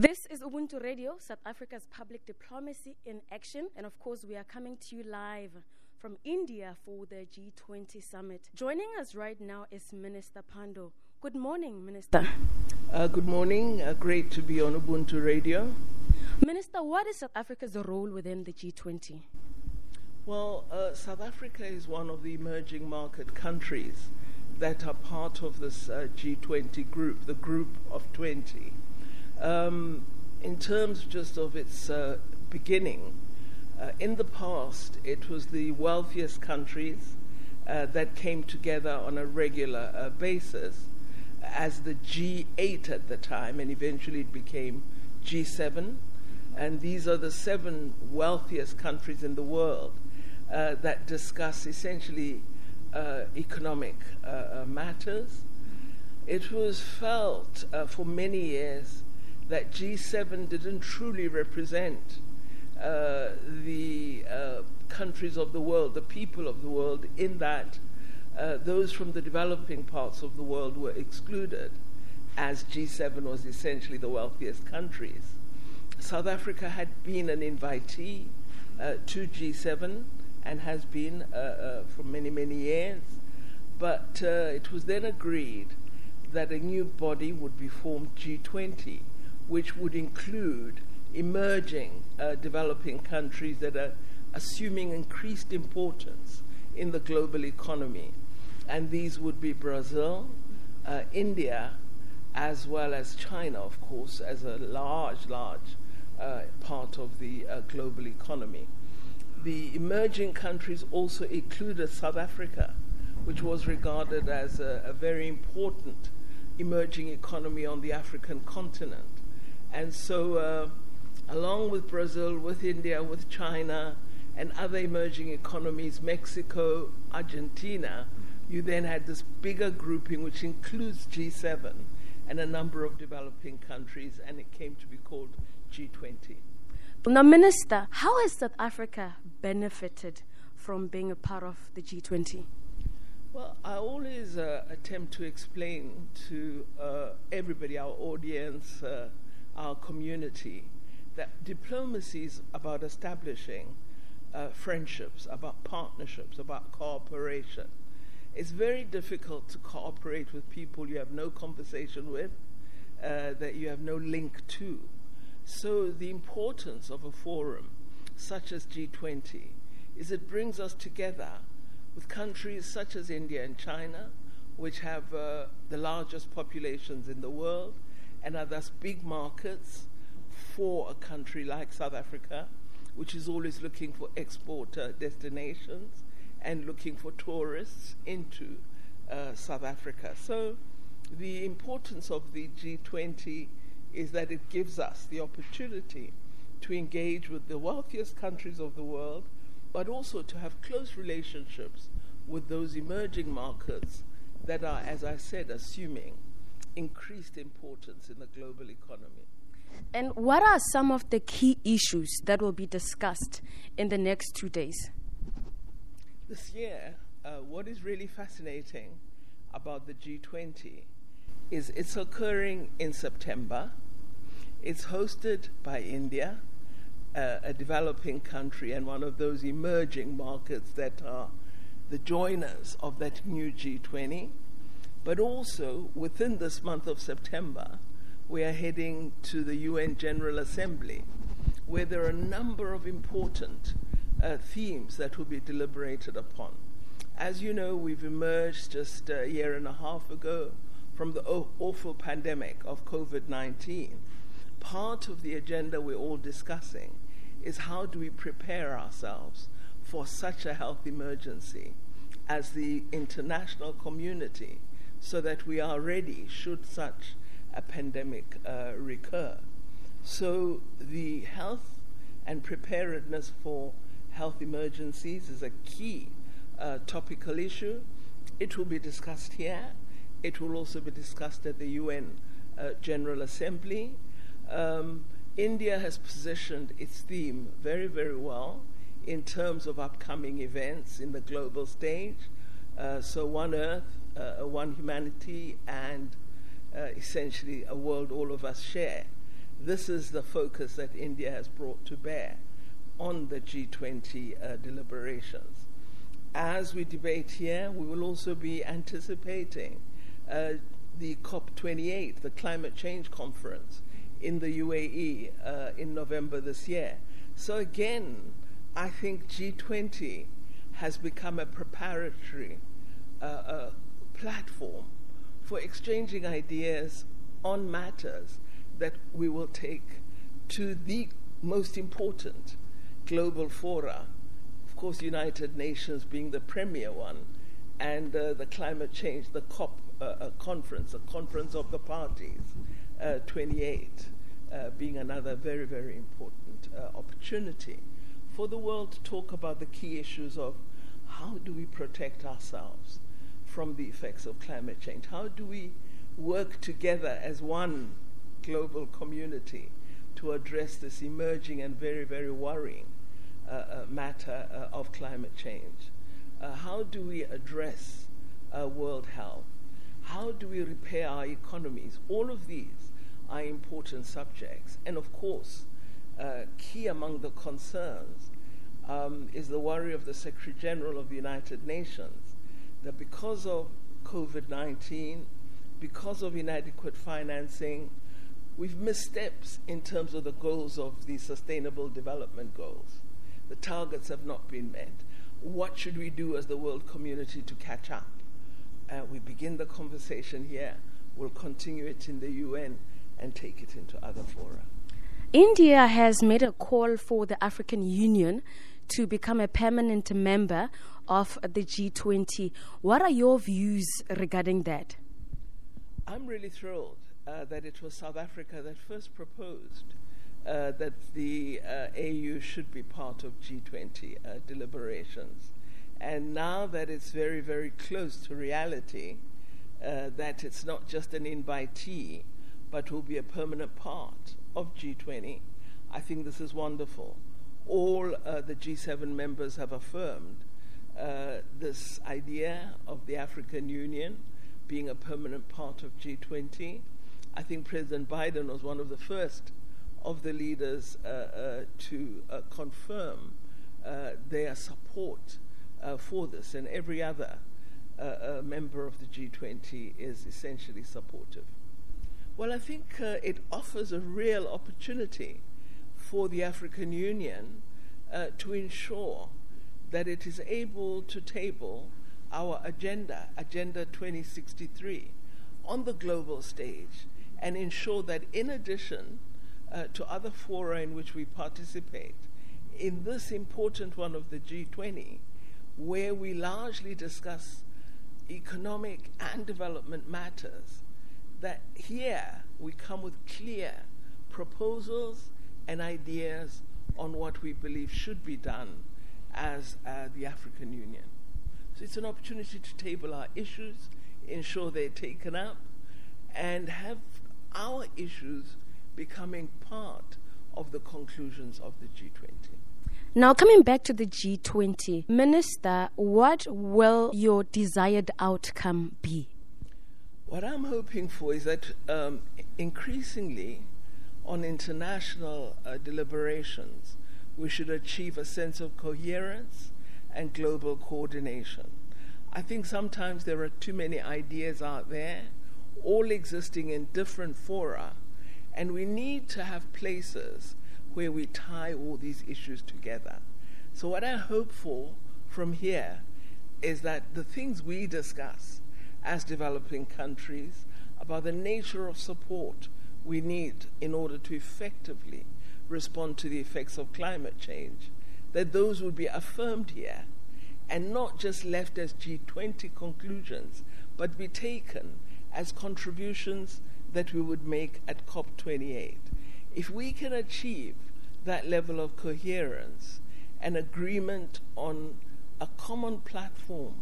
This is Ubuntu Radio, South Africa's public diplomacy in action. And of course, we are coming to you live from India for the G20 summit. Joining us right now is Minister Pandor. Good morning, Minister. Uh, good morning. Uh, great to be on Ubuntu Radio. Minister, what is South Africa's role within the G20? Well, uh, South Africa is one of the emerging market countries that are part of this uh, G20 group, the group of 20. Um, in terms just of its uh, beginning, uh, in the past, it was the wealthiest countries uh, that came together on a regular uh, basis as the G8 at the time, and eventually it became G7. And these are the seven wealthiest countries in the world uh, that discuss essentially uh, economic matters. It was felt for many years that G7 didn't truly represent uh, the uh, countries of the world, the people of the world, in that uh, those from the developing parts of the world were excluded, as G7 was essentially the wealthiest countries. South Africa had been an invitee uh, to G7 and has been uh, uh, for many, many years, but it was then agreed that a new body would be formed, G20 which would include emerging uh, developing countries that are assuming increased importance in the global economy. And these would be Brazil, uh, India, as well as China, of course, as a large, large uh, part of the uh, global economy. The emerging countries also included South Africa, which was regarded as a, a very important emerging economy on the African continent. And so, uh, along with Brazil, with India, with China, and other emerging economies, Mexico, Argentina, you then had this bigger grouping which includes G7 and a number of developing countries, and it came to be called G20. Now, Minister, how has South Africa benefited from being a part of the G20? Well, I always uh, attempt to explain to uh, everybody, our audience, uh, our community that diplomacy is about establishing uh, friendships, about partnerships, about cooperation. It's very difficult to cooperate with people you have no conversation with, uh, that you have no link to. So, the importance of a forum such as G20 is it brings us together with countries such as India and China, which have uh, the largest populations in the world, and are thus big markets for a country like South Africa, which is always looking for export uh, destinations and looking for tourists into uh, South Africa. So, the importance of the G20 is that it gives us the opportunity to engage with the wealthiest countries of the world, but also to have close relationships with those emerging markets that are, as I said, assuming increased importance in the global economy. And what are some of the key issues that will be discussed in the next two days? This year, uh, what is really fascinating about the G20 is it's occurring in September. It's hosted by India, uh, a developing country and one of those emerging markets that are the joiners of that new G20. But also, within this month of September, we are heading to the UN General Assembly, where there are a number of important uh, themes that will be deliberated upon. As you know, we've emerged just a year and a half ago from the awful pandemic of COVID 19. Part of the agenda we're all discussing is how do we prepare ourselves for such a health emergency as the international community so that we are ready should such a pandemic uh, recur. So, the health and preparedness for health emergencies is a key uh, topical issue. It will be discussed here. It will also be discussed at the UN uh, General Assembly. Um, India has positioned its theme very, very well in terms of upcoming events in the global stage. Uh, so, One Earth uh, one humanity and uh, essentially a world all of us share. this is the focus that India has brought to bear on the G20 uh, deliberations. As we debate here, we will also be anticipating uh, the COP28, the climate change conference in the UAE uh, in November this year. So, again, I think G20 has become a preparatory uh, uh, platform for exchanging ideas on matters that we will take to the most important global fora. Of course, United Nations being the premier one, and uh, the climate change, the COP uh, uh, conference, the Conference of the Parties, uh, 28, uh, being another very, very important uh, opportunity for the world to talk about the key issues of how do we protect ourselves from the effects of climate change? How do we work together as one global community to address this emerging and very, very worrying uh, uh, matter uh, of climate change? Uh, how do we address uh, world health? How do we repair our economies? All of these are important subjects. And of course, uh, key among the concerns um, is the worry of the Secretary General of the United Nations that because of COVID 19, because of inadequate financing, we've missed steps in terms of the goals of the Sustainable Development Goals. The targets have not been met. What should we do as the world community to catch up? Uh, we begin the conversation here. We'll continue it in the UN and take it into other fora. India has made a call for the African Union to become a permanent member of the G20. What are your views regarding that? I'm really thrilled uh, that it was South Africa that first proposed uh, that the uh, AU should be part of G20 uh, deliberations. And now that it's very, very close to reality, uh, that it's not just an invitee, but will be a permanent part of G20, I think this is wonderful. All uh, the G7 members have affirmed uh, this idea of the African Union being a permanent part of G20. I think President Biden was one of the first of the leaders uh, uh, to uh, confirm uh, their support for this, and every other member of the G20 is essentially supportive. Well, I think it offers a real opportunity for the African Union to ensure that it is able to table our agenda, Agenda 2063, on the global stage and ensure that in addition uh, to other fora in which we participate, in this important one of the G20, where we largely discuss economic and development matters, that here we come with clear proposals and ideas on what we believe should be done as uh, the African Union. So it's an opportunity to table our issues, ensure they're taken up, and have our issues becoming part of the conclusions of the G20. Now, coming back to the G20, Minister, what will your desired outcome be? What I'm hoping for is that um, increasingly on international uh, deliberations, we should achieve a sense of coherence and global coordination. I think sometimes there are too many ideas out there, all existing in different fora, and we need to have places where we tie all these issues together. So, what I hope for from here is that the things we discuss as developing countries about the nature of support we need in order to effectively respond to the effects of climate change, that those would be affirmed here and not just left as G20 conclusions, but be taken as contributions that we would make at COP28. If we can achieve that level of coherence and agreement on a common platform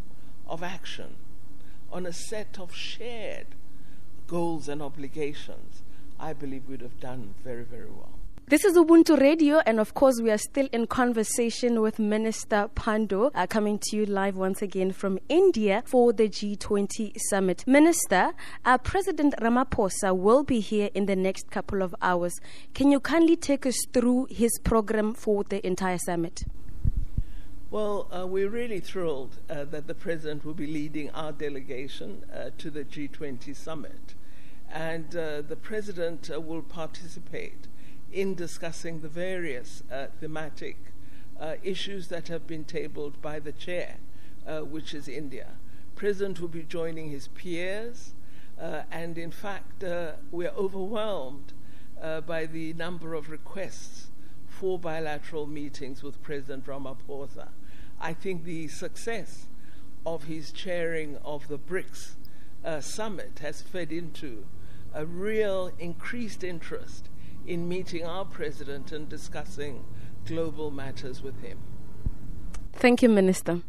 of action, on a set of shared goals and obligations, I believe we'd have done very, very well. This is Ubuntu Radio, and of course, we are still in conversation with Minister Pandor, uh, coming to you live once again from India for the G20 summit. Minister, uh, President Ramaphosa will be here in the next couple of hours. Can you kindly take us through his program for the entire summit? Well, uh, we're really thrilled uh, that the President will be leading our delegation uh, to the G20 summit. And uh, the President will participate in discussing the various uh, thematic uh, issues that have been tabled by the chair, uh, which is India. President will be joining his peers, uh, and in fact, uh, we are overwhelmed uh, by the number of requests for bilateral meetings with President Ramaphosa. I think the success of his chairing of the BRICS summit has fed into a real increased interest in meeting our president and discussing global matters with him. Thank you, Minister.